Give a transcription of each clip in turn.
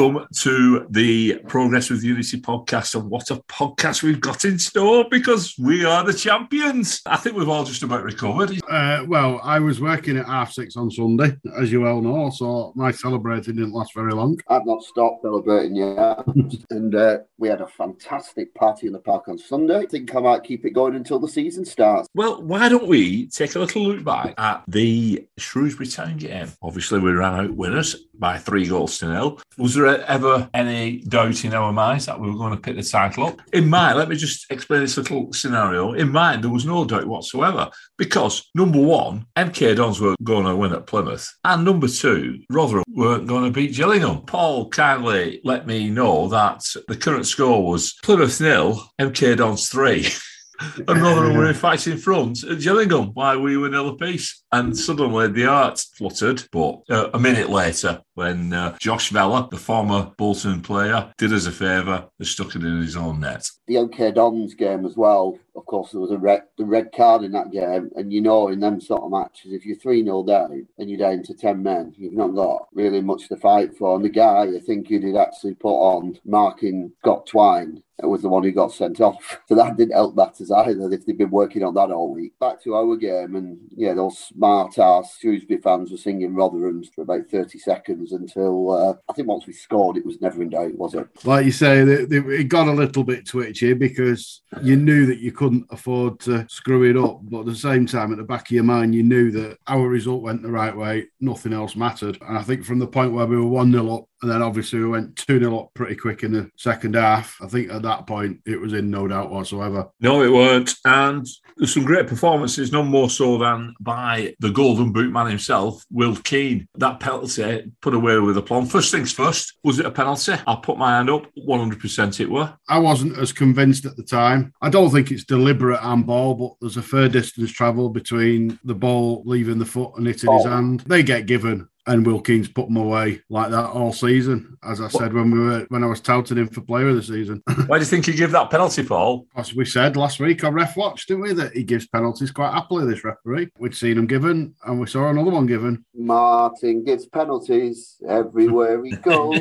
Welcome to the Progress with Unity podcast. And what a podcast we've got in store because we are the champions. I think we've all just about recovered. Uh, well, I was working at half six on Sunday, as you well know, so my celebrating didn't last very long. I've not stopped celebrating yet. and uh, we had a fantastic party in the park on Sunday. I think I might keep it going until the season starts. Well, why don't we take a little look back at the Shrewsbury Town game? Obviously, we ran out winners by three goals to nil. Was there ever any doubt in our minds that we were going to pick the title up? In mine, let me just explain this little scenario. In mine, there was no doubt whatsoever because number one, MK Dons were going to win at Plymouth, and number two, Rotherham weren't going to beat Gillingham. Paul kindly let me know that the current score was Plymouth nil, MK Dons three. and Rotherham were in fact in front at Gillingham while we were nil apiece. And suddenly the art fluttered. But uh, a minute later, when uh, Josh Vela, the former Bolton player, did us a favour and stuck it in his own net. The MK Dons game as well. Of course, there was a red, the red card in that game. And you know, in them sort of matches, if you're 3 0 down and you're down to 10 men, you've not got really much to fight for. And the guy I think you did actually put on marking Scott Twine was the one who got sent off. So that didn't help matters either if they'd been working on that all week. Back to our game, and yeah, those smart ass Shrewsbury fans were singing Rotherham's for about 30 seconds until uh, I think once we scored, it was never in doubt, was it? Like you say, it got a little bit twitchy because you knew that you couldn't afford to screw it up. But at the same time, at the back of your mind, you knew that our result went the right way, nothing else mattered. And I think from the point where we were 1 0 up, and then obviously we went 2 0 up pretty quick in the second half. I think at that point it was in no doubt whatsoever. No, it weren't. And there's some great performances, none more so than by the Golden Boot man himself, Will Keane. That penalty put away with a plum. First things first, was it a penalty? I'll put my hand up. 100% it were. I wasn't as convinced at the time. I don't think it's deliberate handball, but there's a fair distance travel between the ball leaving the foot and hitting oh. his hand. They get given and Will Keane's put them away like that all season. As I said when we were when I was touting him for player of the season. Why do you think he gave that penalty, Paul? As we said last week on Ref Watch, didn't we, that he gives penalties quite happily. This referee, we'd seen him given, and we saw another one given. Martin gives penalties everywhere he goes.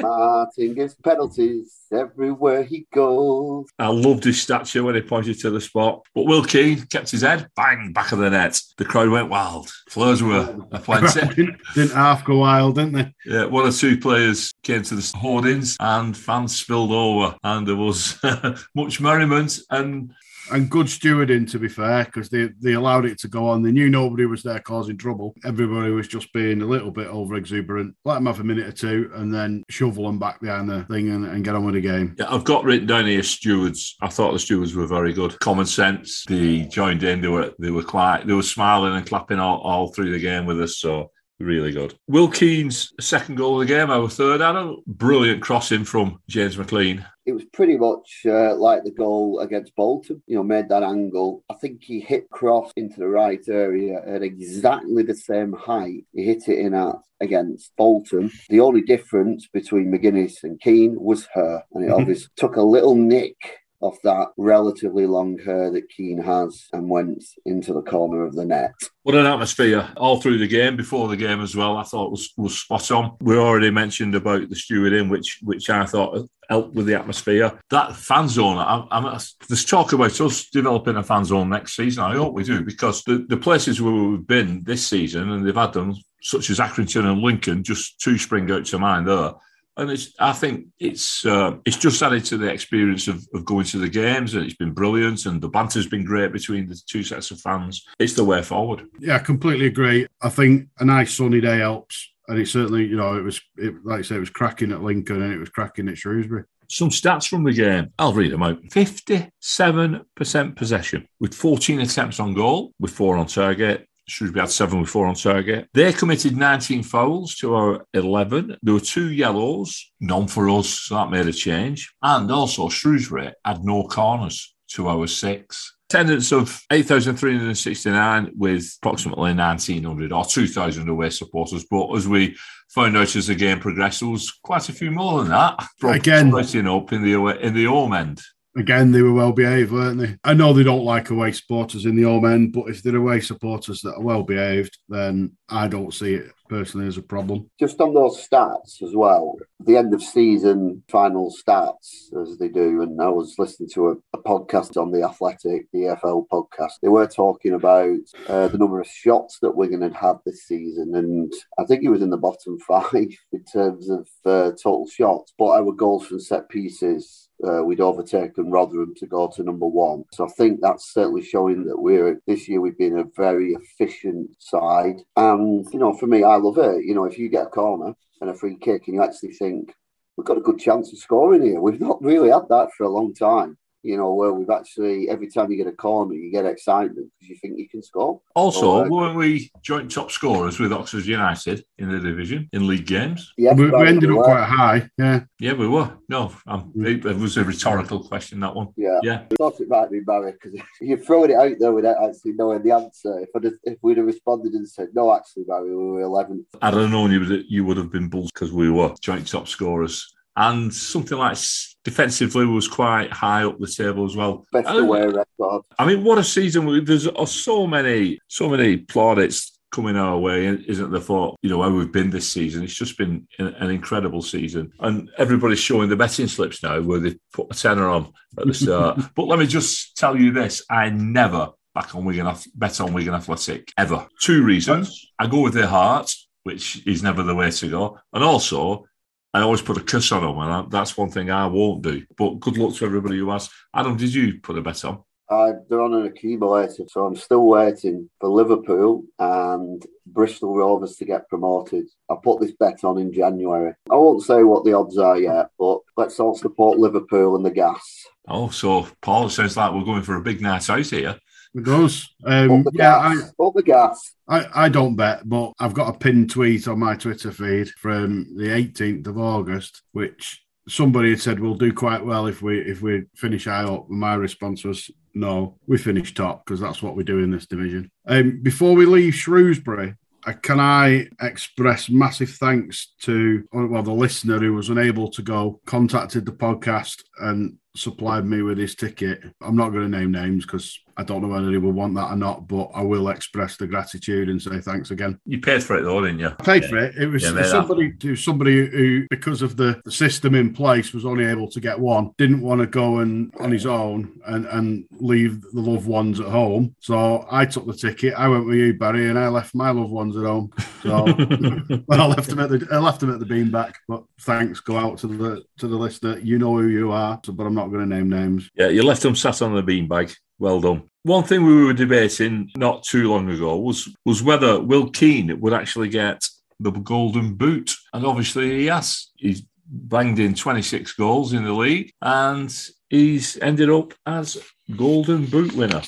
Martin gives penalties everywhere he goes. I loved his stature when he pointed to the spot. But Will Keane kept his head, bang, back of the net. The crowd went wild. Fleurs were aplenty. Didn't, half go wild, didn't they? Yeah, one or two players came to the hoardings and fans spilled over, and there was much merriment and and good stewarding to be fair because they, they allowed it to go on. They knew nobody was there causing trouble. Everybody was just being a little bit over exuberant let them have a minute or two and then shovel them back behind the thing and, and get on with the game. Yeah i've got written down here stewards. I thought the stewards were very good. Common sense. They joined in. They were they were quite they were smiling and clapping all, all through the game with us so Really good. Will Keane's second goal of the game, our third, Adam. Brilliant crossing from James McLean. It was pretty much uh, like the goal against Bolton, you know, made that angle. I think he hit cross into the right area at exactly the same height he hit it in at against Bolton. The only difference between McGuinness and Keane was her, and it obviously took a little nick off that relatively long hair that Keane has and went into the corner of the net. What an atmosphere all through the game, before the game as well. I thought was was spot on. We already mentioned about the stewarding, which which I thought helped with the atmosphere. That fan zone, I, I, there's talk about us developing a fan zone next season. I hope we do because the, the places where we've been this season and they've had them, such as Accrington and Lincoln, just two spring out to mind there and it's I think it's uh, it's just added to the experience of, of going to the games, and it's been brilliant, and the banter's been great between the two sets of fans. It's the way forward. Yeah, I completely agree. I think a nice sunny day helps, and it certainly, you know, it was it, like I say, it was cracking at Lincoln, and it was cracking at Shrewsbury. Some stats from the game. I'll read them out. 57% possession with 14 attempts on goal, with four on target. Shrewsbury had seven with four on target. They committed 19 fouls to our 11. There were two yellows, none for us, so that made a change. And also, Shrewsbury had no corners to our six. Attendance of 8,369 with approximately 1,900 or 2,000 away supporters. But as we found out as the game progressed, there was quite a few more than that. Again, up in the in the home end. Again, they were well behaved, weren't they? I know they don't like away supporters in the home end, but if they're away supporters that are well behaved, then I don't see it personally as a problem. Just on those stats as well, the end of season final stats as they do, and I was listening to a, a podcast on the Athletic, the EFL podcast. They were talking about uh, the number of shots that Wigan had had this season, and I think it was in the bottom five in terms of uh, total shots. But our goals from set pieces uh, we'd overtaken Rotherham to go to number one. So I think that's certainly showing that we're this year we've been a very efficient side. And you know, for me, I love it. You know, if you get a corner and a free kick, and you actually think we've got a good chance of scoring here. We've not really had that for a long time you know, where we've actually every time you get a corner, you get excitement because you think you can score. Also, uh, weren't we joint top scorers with Oxford United in the division in league games? Yes, we, we ended up quite high. Yeah, yeah, we were. No, um, it, it, was a rhetorical question that one. Yeah, yeah. I thought it might be Barry because you're throwing it out there without actually knowing the answer. If I'd, if we'd have responded and said no, actually, Barry, we were 11th. I don't know you would you would have been bulls because we were joint top scorers and something like defensively was quite high up the table as well. Best oh. away record. I mean, what a season! There's oh, so many, so many plaudits coming our way, isn't there? For you know where we've been this season, it's just been an incredible season, and everybody's showing the betting slips now where they put a tenner on at the start. but let me just tell you this: I never back on Wigan bet on Wigan Athletic ever. Two reasons: I go with their heart, which is never the way to go, and also I always put a kiss on them, and that's one thing I won't do. But good luck to everybody who has. Adam, did you put a bet on? Uh, they're on an accumulator, so I'm still waiting for Liverpool and Bristol Rovers to get promoted. I put this bet on in January. I won't say what the odds are yet, but let's all support Liverpool and the gas. Oh, so Paul says like we're going for a big night out here. It does. Um, yeah, I, the gas. I, I don't bet, but I've got a pinned tweet on my Twitter feed from the 18th of August, which somebody had said we'll do quite well if we if we finish high up. My response was no, we finish top because that's what we do in this division. Um, before we leave Shrewsbury, uh, can I express massive thanks to well the listener who was unable to go, contacted the podcast and supplied me with his ticket. I'm not going to name names because I don't know whether he would want that or not, but I will express the gratitude and say thanks again. You paid for it though, didn't you? I paid yeah. for it. It was yeah, somebody to somebody who, because of the, system in place, was only able to get one. Didn't want to go and on his own and, and leave the loved ones at home. So I took the ticket. I went with you, Barry, and I left my loved ones at home. So well, I left them at the I left them at the beanbag. But thanks go out to the to the listener. You know who you are, but I'm not going to name names. Yeah, you left them sat on the beanbag. Well done. One thing we were debating not too long ago was was whether Will Keane would actually get the golden boot. And obviously he has. He's banged in 26 goals in the league and he's ended up as golden boot winner.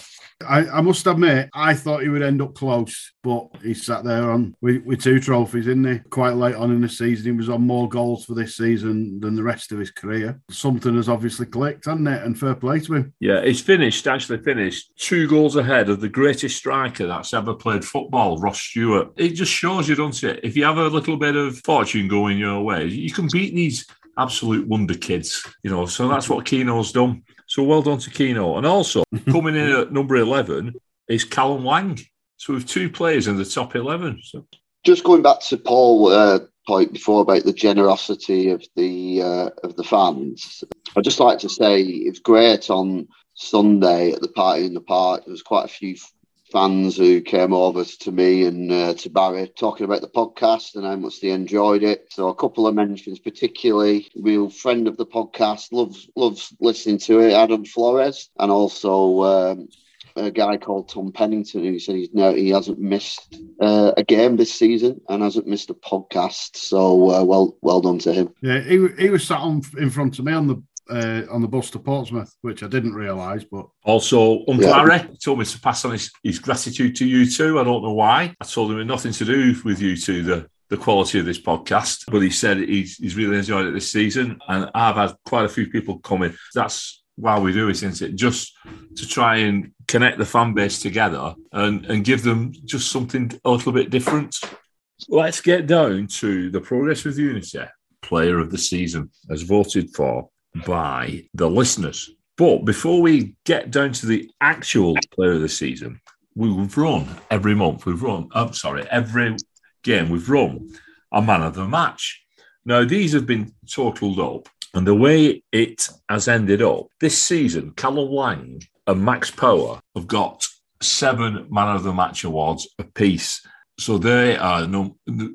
I, I, must admit, I thought he would end up close, but he sat there on with, with two trophies, isn't he? Quite late on in the season, he was on more goals for this season than the rest of his career. Something has obviously clicked, hasn't it? And fair play to him. Yeah, he's finished, actually finished two goals ahead of the greatest striker that's ever played football, Ross Stewart. It just shows you, doesn't it? If you have a little bit of fortune going your way, you can beat these absolute wonder kids, you know. So that's what Keano's done. So well done to Keano. And also coming in at number 11 is Callum Lang. So we've two players in the top 11. So. Just going back to Paul uh, point before about the generosity of the uh, of the fans, I'd just like to say it was great on Sunday at the party in the park. There was quite a few fans who came over to me and uh, to Barry talking about the podcast and how much they enjoyed it. So a couple of mentions, particularly real friend of the podcast, loves loves listening to it, Adam Flores, and also um, a guy called Tom Pennington who said he's no he hasn't missed uh, a game this season and hasn't missed a podcast. So uh, well well done to him. Yeah, he, he was sat on in front of me on the uh, on the bus to Portsmouth, which I didn't realise. But also, Uncle yeah. Harry told me to pass on his, his gratitude to you too. I don't know why. I told him it had nothing to do with you two, the the quality of this podcast. But he said he's, he's really enjoyed it this season, and I've had quite a few people coming. That's why we do it, isn't it? Just to try and connect the fan base together and, and give them just something a little bit different. Let's get down to the Progress with Unity Player of the Season, as voted for by the listeners. But before we get down to the actual player of the season, we've run every month. We've run, I'm sorry, every game we've run a man of the match. Now, these have been totaled up, and the way it has ended up this season, Callum Lang and Max Power have got seven man of the match awards apiece. So they are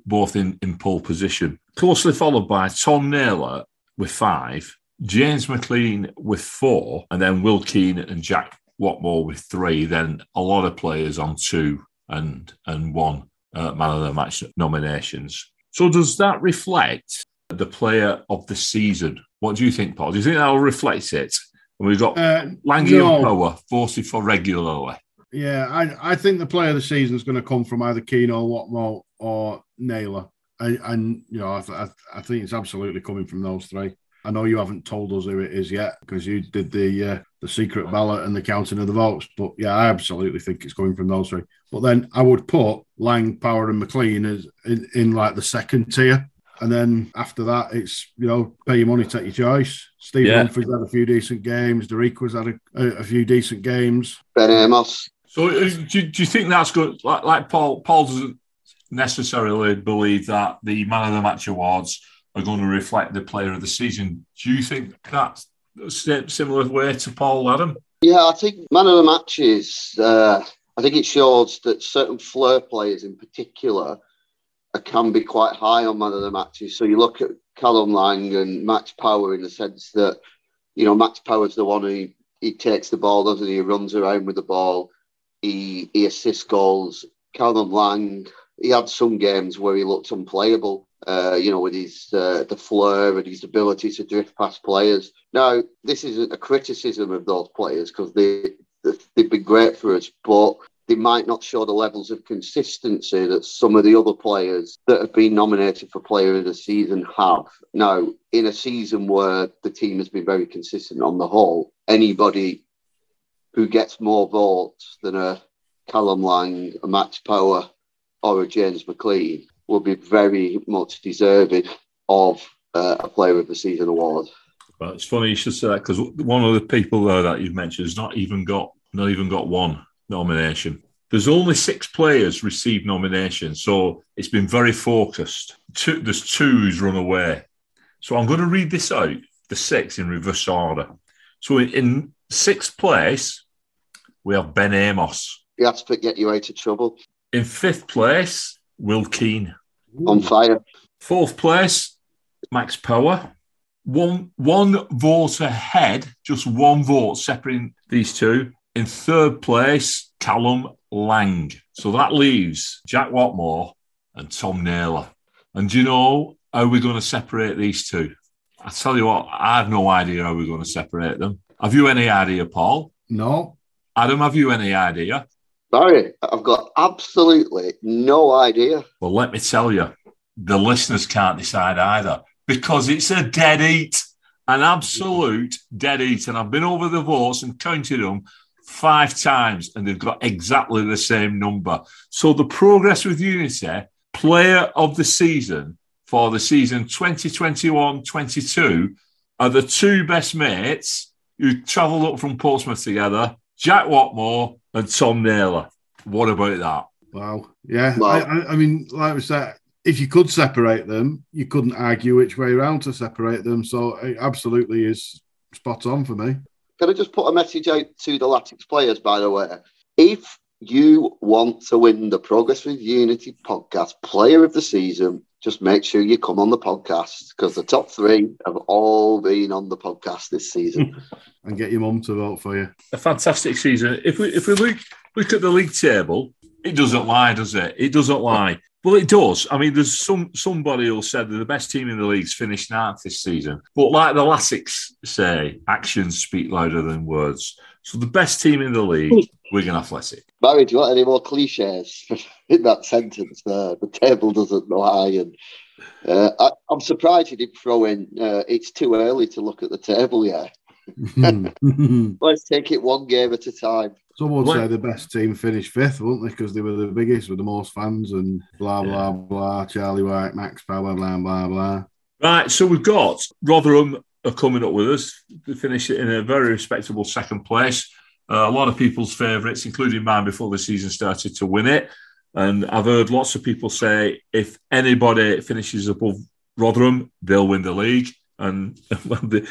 both in, in pole position. Closely followed by Tom Naylor with five, James McLean with four, and then Will Keane and Jack Watmore with three. Then a lot of players on two and and one uh, man of the match nominations. So does that reflect the player of the season? What do you think, Paul? Do you think that'll reflect it? And we've got uh, Langy no. and Power voted for regularly. Yeah, I, I think the player of the season is going to come from either Keane or Watmore or Naylor. And, and you know, I, th- I, think it's absolutely coming from those three. I know you haven't told us who it is yet because you did the uh, the secret ballot and the counting of the votes. But yeah, I absolutely think it's coming from those three. But then I would put Lang, Power, and McLean as in, in like the second tier. And then after that, it's you know pay your money, take your choice. Steve yeah. Humphrey's had a few decent games. Darikwa's had a, a, a few decent games. Ben Amos. So uh, do, do you think that's good? Like, like Paul, Paul doesn't necessarily believe that the man of the match awards are going to reflect the player of the season. Do you think that's similar way to Paul Adam? Yeah, I think man of the match is. Uh, I think it shows that certain flair players, in particular, can be quite high on man of the matches. So you look at Callum Lang and Max Power in the sense that, you know, Max Power's the one who he takes the ball, doesn't he? He runs around with the ball. He he assists goals. Callum Lang, he had some games where he looked unplayable. Uh, you know, with his uh, the flair and his ability to drift past players. Now, this isn't a criticism of those players because they they've been great for us, but they might not show the levels of consistency that some of the other players that have been nominated for Player of the Season have. Now, in a season where the team has been very consistent on the whole, anybody who gets more votes than a Callum Lang, a Max Power, or a James McLean will be very much deserving of uh, a Player of the Season award. Well, it's funny you should say that because one of the people there that you've mentioned has not even got not even got one nomination. There's only six players received nominations, so it's been very focused. Two, there's two who's run away. So I'm going to read this out, the six in reverse order. So in sixth place, we have Ben Amos. That's to get you out of trouble. In fifth place, Will Keane. On fire. Fourth place, Max Power. One one vote ahead, just one vote separating these two. In third place, Callum Lang. So that leaves Jack Watmore and Tom Naylor. And do you know how we're going to separate these two? I tell you what, I have no idea how we're going to separate them. Have you any idea, Paul? No. Adam, have you any idea? Sorry, I've got absolutely no idea. Well, let me tell you, the listeners can't decide either because it's a dead eat, an absolute dead eat. And I've been over the votes and counted them five times and they've got exactly the same number. So the progress with Unity, player of the season for the season 2021 22, are the two best mates who travelled up from Portsmouth together Jack Watmore and Tom Naylor. What about that? Wow. Yeah. Wow. I, I, mean, like we said, if you could separate them, you couldn't argue which way around to separate them. So it absolutely is spot on for me. Can I just put a message out to the Latics players, by the way? If you want to win the Progress with Unity podcast player of the season, just make sure you come on the podcast because the top three have all been on the podcast this season. and get your mum to vote for you. A fantastic season. If we if we look look at the league table, it doesn't lie, does it? It doesn't lie. Well, it does. I mean, there's some somebody who said that the best team in the league's finished ninth this season. But like the Latics say, actions speak louder than words. So the best team in the league, Wigan Athletic. Barry, do you want any more cliches in that sentence there? The table doesn't lie. And uh, I, am surprised you didn't throw in, uh, it's too early to look at the table yet. Let's take it one game at a time. Some would say the best team finished fifth, wouldn't they? Because they were the biggest with the most fans and blah, blah, blah. Charlie Wyke, Max Power, blah, blah, blah. Right. So we've got Rotherham are coming up with us. They finished in a very respectable second place. Uh, a lot of people's favourites, including mine, before the season started to win it. And I've heard lots of people say if anybody finishes above Rotherham, they'll win the league. And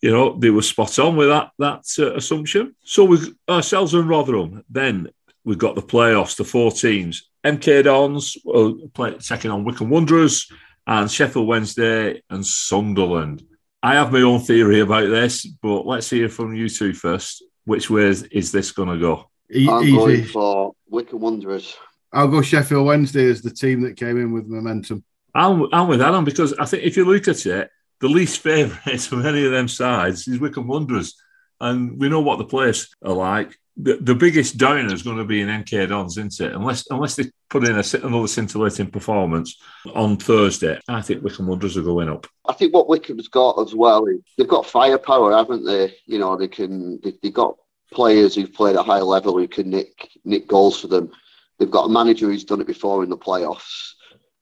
you know they were spot on with that that uh, assumption. So with ourselves and Rotherham, then we've got the playoffs, the four teams. MK Dons second on Wycombe Wanderers and Sheffield Wednesday and Sunderland. I have my own theory about this, but let's hear from you two first. Which way is, is this going to go? I'm Easy. going for Wycombe Wanderers. I'll go Sheffield Wednesday as the team that came in with momentum. I'm, I'm with Adam because I think if you look at it, the least favourite of any of them sides is Wycombe Wanderers. And we know what the players are like the, the biggest downer is going to be in MK Dons, isn't it? Unless unless they put in a, another scintillating performance on Thursday, I think Wycombe Wanderers are going up. I think what Wycombe's got as well, they've got firepower, haven't they? You know, they can they, they've got players who've played at high level who can nick nick goals for them. They've got a manager who's done it before in the playoffs.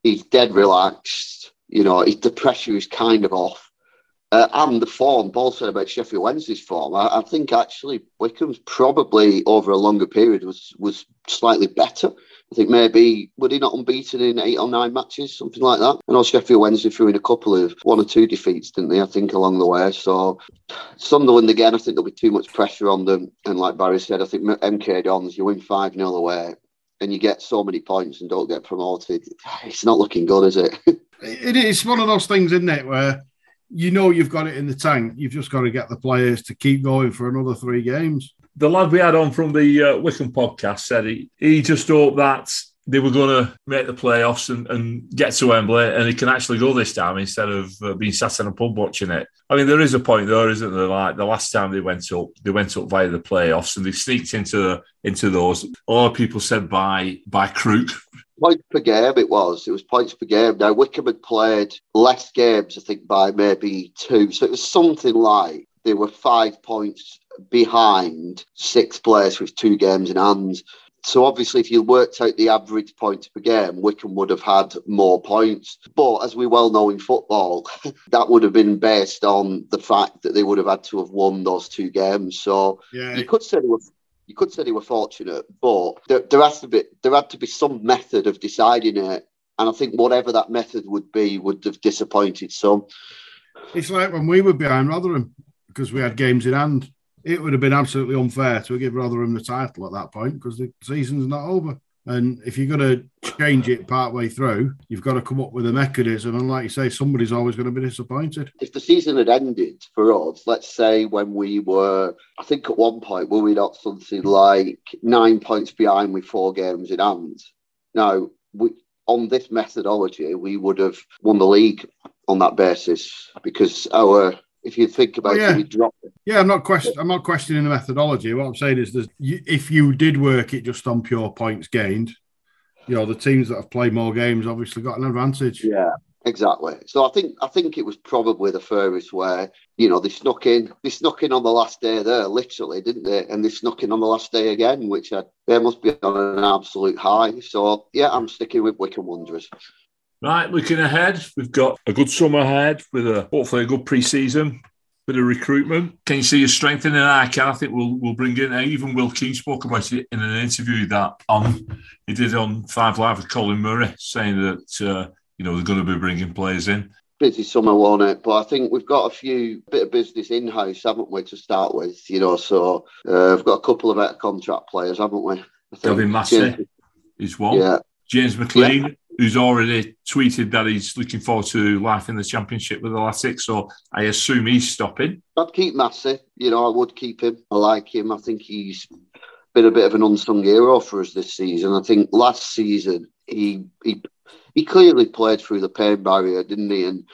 He's dead relaxed. You know, the pressure is kind of off. Uh, and the form, Paul said about Sheffield Wednesday's form. I, I, think actually Wycombe's probably over a longer period was was slightly better. I think maybe were he not unbeaten in eight or nine matches, something like that. I know Sheffield Wednesday threw in a couple of one or two defeats, didn't they? I think along the way. So Sunderland again, I think there'll be too much pressure on them. And like Barry said, I think MK Dons, you win five 0 away, and you get so many points and don't get promoted. It's not looking good, is it? it is one of those things, isn't it, where you know you've got it in the tank. You've just got to get the players to keep going for another three games. The lad we had on from the uh, Wycombe podcast said he, he just hoped that they were going to make the playoffs and, and get to Wembley and he can actually go this time instead of uh, being sat in a pub watching it. I mean, there is a point there, isn't there? Like the last time they went up, they went up via the playoffs and they sneaked into into those. A lot of people said by by crook points per game it was. It was points per game. Now Wycombe had played less games, I think, by maybe two. So it was something like they were five points behind sixth place with two games in hand. So obviously, if you worked out the average points per game, Wycombe would have had more points. But as we well know in football, that would have been based on the fact that they would have had to have won those two games. So yeah. you could say they were you could say they were fortunate, but there, there has to be there had to be some method of deciding it, and I think whatever that method would be would have disappointed some. It's like when we were behind Rotherham because we had games in hand. It would have been absolutely unfair to give Rotherham the title at that point because the season's not over. And if you're going to change it part way through, you've got to come up with a mechanism. And like you say, somebody's always going to be disappointed. If the season had ended for us, let's say when we were, I think at one point, were we not something like nine points behind with four games in hand? Now, we, on this methodology, we would have won the league on that basis because our if you think about oh, yeah. it, you drop it. Yeah, I'm not question. I'm not questioning the methodology. What I'm saying is, that if you did work it just on pure points gained, you know, the teams that have played more games obviously got an advantage. Yeah, exactly. So I think I think it was probably the furthest way. you know they snuck in. They snuck in on the last day there, literally, didn't they? And they snuck in on the last day again, which had, they must be on an absolute high. So yeah, I'm sticking with Wycombe Wanderers. Right, looking ahead, we've got a good summer ahead with a hopefully a good pre-season, bit of recruitment. Can you see a strength strengthening? I can. I think we'll we'll bring in. Even Will Keane spoke about it in an interview that on he did on Five Live with Colin Murray, saying that uh, you know they're going to be bringing players in. Busy summer, won't it? But I think we've got a few bit of business in house, haven't we, to start with? You know, so uh, we've got a couple of out contract players, haven't we? Gavin Massey is one. Yeah. James McLean. Yeah who's already tweeted that he's looking forward to life in the championship with the Athletic. So I assume he's stopping. I'd keep Massey. You know, I would keep him. I like him. I think he's been a bit of an unsung hero for us this season. I think last season he he he clearly played through the pain barrier, didn't he? And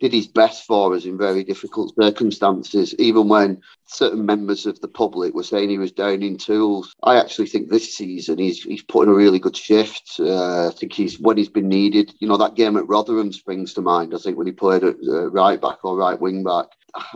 did his best for us in very difficult circumstances, even when certain members of the public were saying he was down in tools. I actually think this season he's he's put in a really good shift. Uh, I think he's when he's been needed. You know that game at Rotherham springs to mind. I think when he played at uh, right back or right wing back,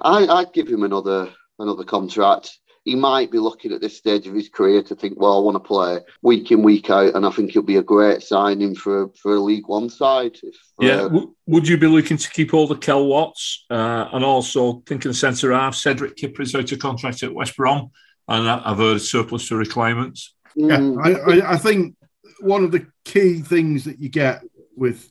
I, I'd give him another another contract. He might be looking at this stage of his career to think, well, I want to play week in, week out, and I think it'll be a great signing for for a League One side. If, yeah, uh, w- would you be looking to keep all the Kell Watts uh, and also thinking centre half Cedric Kipre is out of contract at West Brom, and I've heard surplus to requirements. Yeah, mm. I, I, I think one of the key things that you get with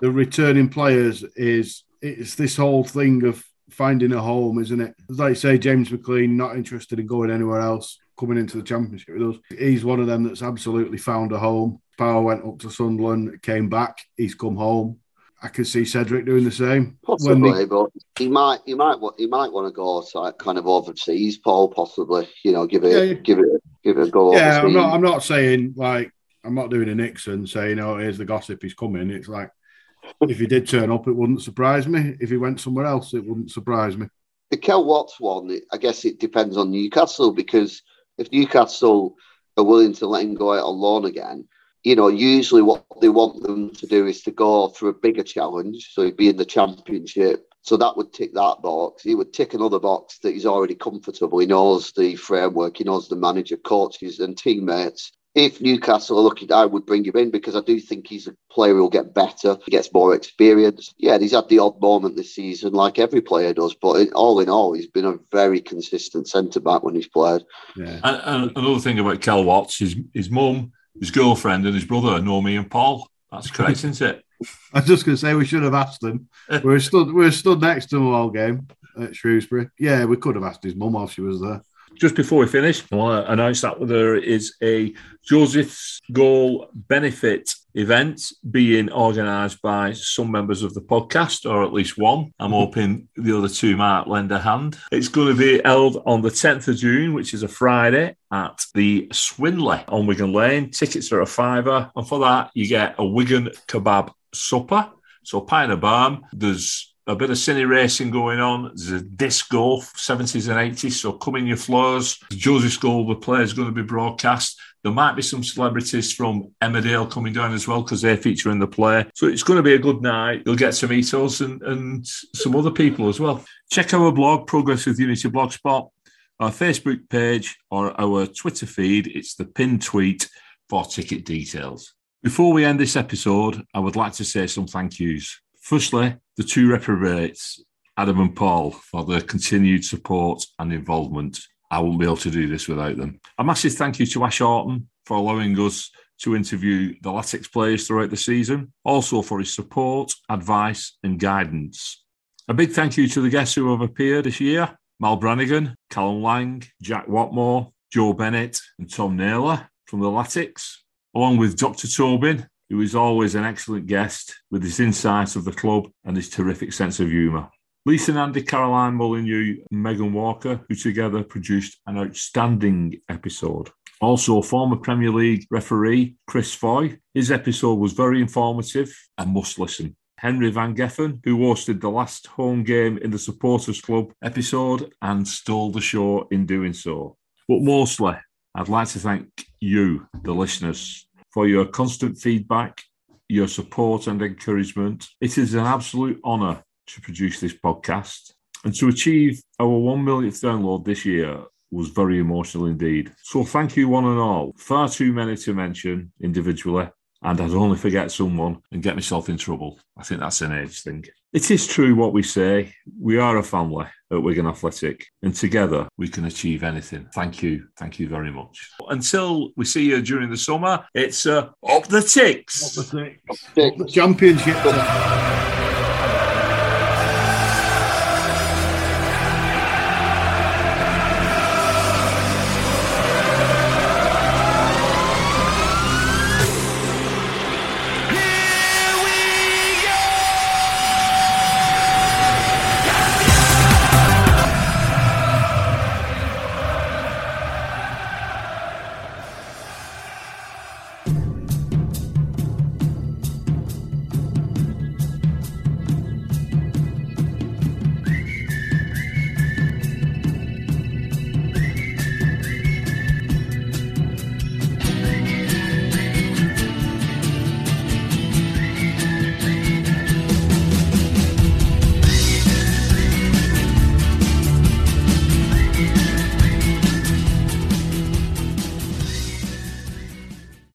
the returning players is it's this whole thing of finding a home, isn't it? As I say, James McLean not interested in going anywhere else, coming into the championship with us. He's one of them that's absolutely found a home. Power went up to Sunderland, came back, he's come home. I could see Cedric doing the same. Possibly, he... but he might, he might, he might want to go to kind of overseas, Paul. Possibly, you know, give it, yeah, give it, give it a go. Yeah, overseas. I'm not, I'm not saying like I'm not doing a Nixon saying, "Oh, here's the gossip, he's coming." It's like if he did turn up, it wouldn't surprise me. If he went somewhere else, it wouldn't surprise me. The Kell Watts one, I guess it depends on Newcastle because if Newcastle are willing to let him go out on loan again, you know, usually what they want them to do is to go through a bigger challenge. So he'd be in the championship. So that would tick that box. He would tick another box that he's already comfortable. He knows the framework, he knows the manager, coaches, and teammates if Newcastle are looking, I would bring him in because I do think he's a player who'll get better. He gets more experience. Yeah, he's had the odd moment this season, like every player does. But all in all, he's been a very consistent centre back when he's played. Yeah. And, and, another thing about Kell Watts, his his mum, his girlfriend, and his brother know me and Paul. That's correct, isn't it? I was just going to say we should have asked them. we're stood we're stood next to him all game at Shrewsbury. Yeah, we could have asked his mum while she was there just before we finish, I want to announce that there is a Joseph's Goal benefit event being organised by some members of the podcast, or at least one. I'm hoping the other two might lend a hand. It's going to be held on the 10th of June, which is a Friday, at the Swinley on Wigan Lane. Tickets are a fiver, and for that, you get a Wigan kebab supper. So, pint of balm. There's a bit of cine racing going on. There's a disc golf, 70s and 80s. So come in your floors. Joseph's Goal, the play is going to be broadcast. There might be some celebrities from Emmerdale coming down as well because they feature in the play. So it's going to be a good night. You'll get to meet us and, and some other people as well. Check our blog, Progress with Unity Blogspot, our Facebook page, or our Twitter feed. It's the pinned tweet for ticket details. Before we end this episode, I would like to say some thank yous. Firstly, the two reprobates, Adam and Paul, for their continued support and involvement. I wouldn't be able to do this without them. A massive thank you to Ash Orton for allowing us to interview the Latics players throughout the season, also for his support, advice, and guidance. A big thank you to the guests who have appeared this year Mal Brannigan, Callum Lang, Jack Watmore, Joe Bennett, and Tom Naylor from the Latics, along with Dr. Tobin, he was always an excellent guest with his insights of the club and his terrific sense of humour. Lisa and Andy, Caroline Molyneux, and Megan Walker, who together produced an outstanding episode. Also, former Premier League referee Chris Foy. His episode was very informative and must listen. Henry Van Geffen, who hosted the last home game in the Supporters Club episode and stole the show in doing so. But mostly, I'd like to thank you, the listeners, for your constant feedback, your support, and encouragement. It is an absolute honour to produce this podcast and to achieve our 1 millionth download this year was very emotional indeed. So thank you one and all. Far too many to mention individually, and I'd only forget someone and get myself in trouble. I think that's an age thing. It is true what we say. We are a family at Wigan Athletic, and together we can achieve anything. Thank you. Thank you very much. Until we see you during the summer, it's uh, up the ticks. Up the ticks. Up the championship.